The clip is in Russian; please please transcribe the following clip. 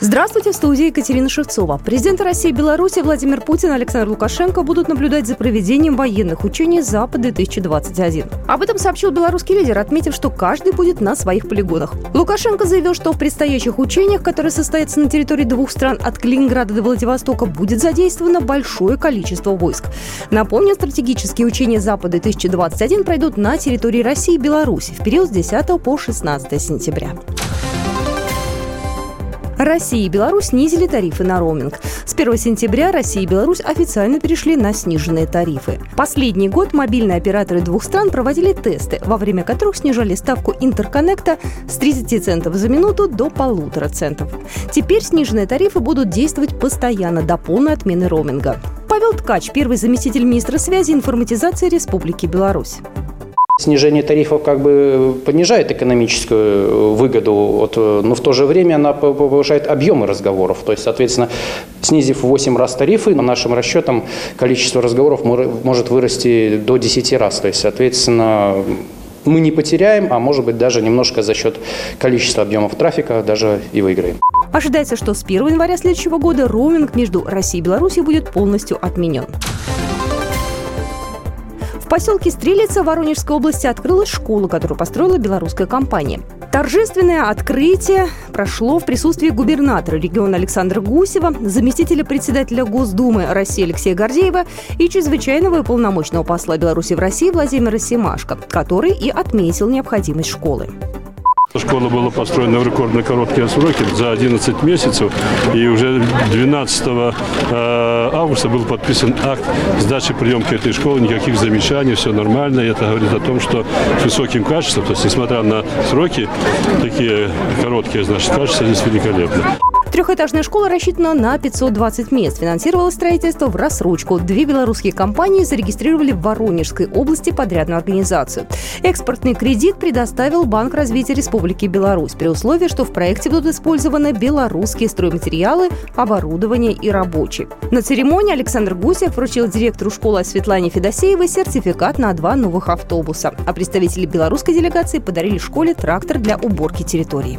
Здравствуйте, в студии Екатерина Шевцова. Президенты России и Беларуси Владимир Путин и Александр Лукашенко будут наблюдать за проведением военных учений «Запад-2021». Об этом сообщил белорусский лидер, отметив, что каждый будет на своих полигонах. Лукашенко заявил, что в предстоящих учениях, которые состоятся на территории двух стран от Калининграда до Владивостока, будет задействовано большое количество войск. Напомню, стратегические учения «Запад-2021» пройдут на территории России и Беларуси в период с 10 по 16 сентября. Россия и Беларусь снизили тарифы на роуминг. С 1 сентября Россия и Беларусь официально перешли на сниженные тарифы. Последний год мобильные операторы двух стран проводили тесты, во время которых снижали ставку интерконнекта с 30 центов за минуту до полутора центов. Теперь сниженные тарифы будут действовать постоянно до полной отмены роуминга. Павел Ткач, первый заместитель министра связи и информатизации Республики Беларусь. Снижение тарифов как бы понижает экономическую выгоду, вот, но в то же время она повышает объемы разговоров. То есть, соответственно, снизив в 8 раз тарифы, по нашим расчетам количество разговоров может вырасти до 10 раз. То есть, соответственно, мы не потеряем, а может быть даже немножко за счет количества объемов трафика даже и выиграем. Ожидается, что с 1 января следующего года роуминг между Россией и Беларусью будет полностью отменен поселке Стрелица Воронежской области открылась школа, которую построила белорусская компания. Торжественное открытие прошло в присутствии губернатора региона Александра Гусева, заместителя председателя Госдумы России Алексея Гордеева и чрезвычайного и полномочного посла Беларуси в России Владимира Семашко, который и отметил необходимость школы. Школа была построена в рекордно короткие сроки, за 11 месяцев, и уже 12 э, августа был подписан акт сдачи приемки этой школы, никаких замечаний, все нормально, и это говорит о том, что с высоким качеством, то есть несмотря на сроки, такие короткие, значит, качество здесь великолепно. Трехэтажная школа рассчитана на 520 мест. Финансировалось строительство в рассрочку. Две белорусские компании зарегистрировали в Воронежской области подрядную организацию. Экспортный кредит предоставил Банк развития Республики Беларусь при условии, что в проекте будут использованы белорусские стройматериалы, оборудование и рабочие. На церемонии Александр Гусев вручил директору школы Светлане Федосеевой сертификат на два новых автобуса. А представители белорусской делегации подарили школе трактор для уборки территории.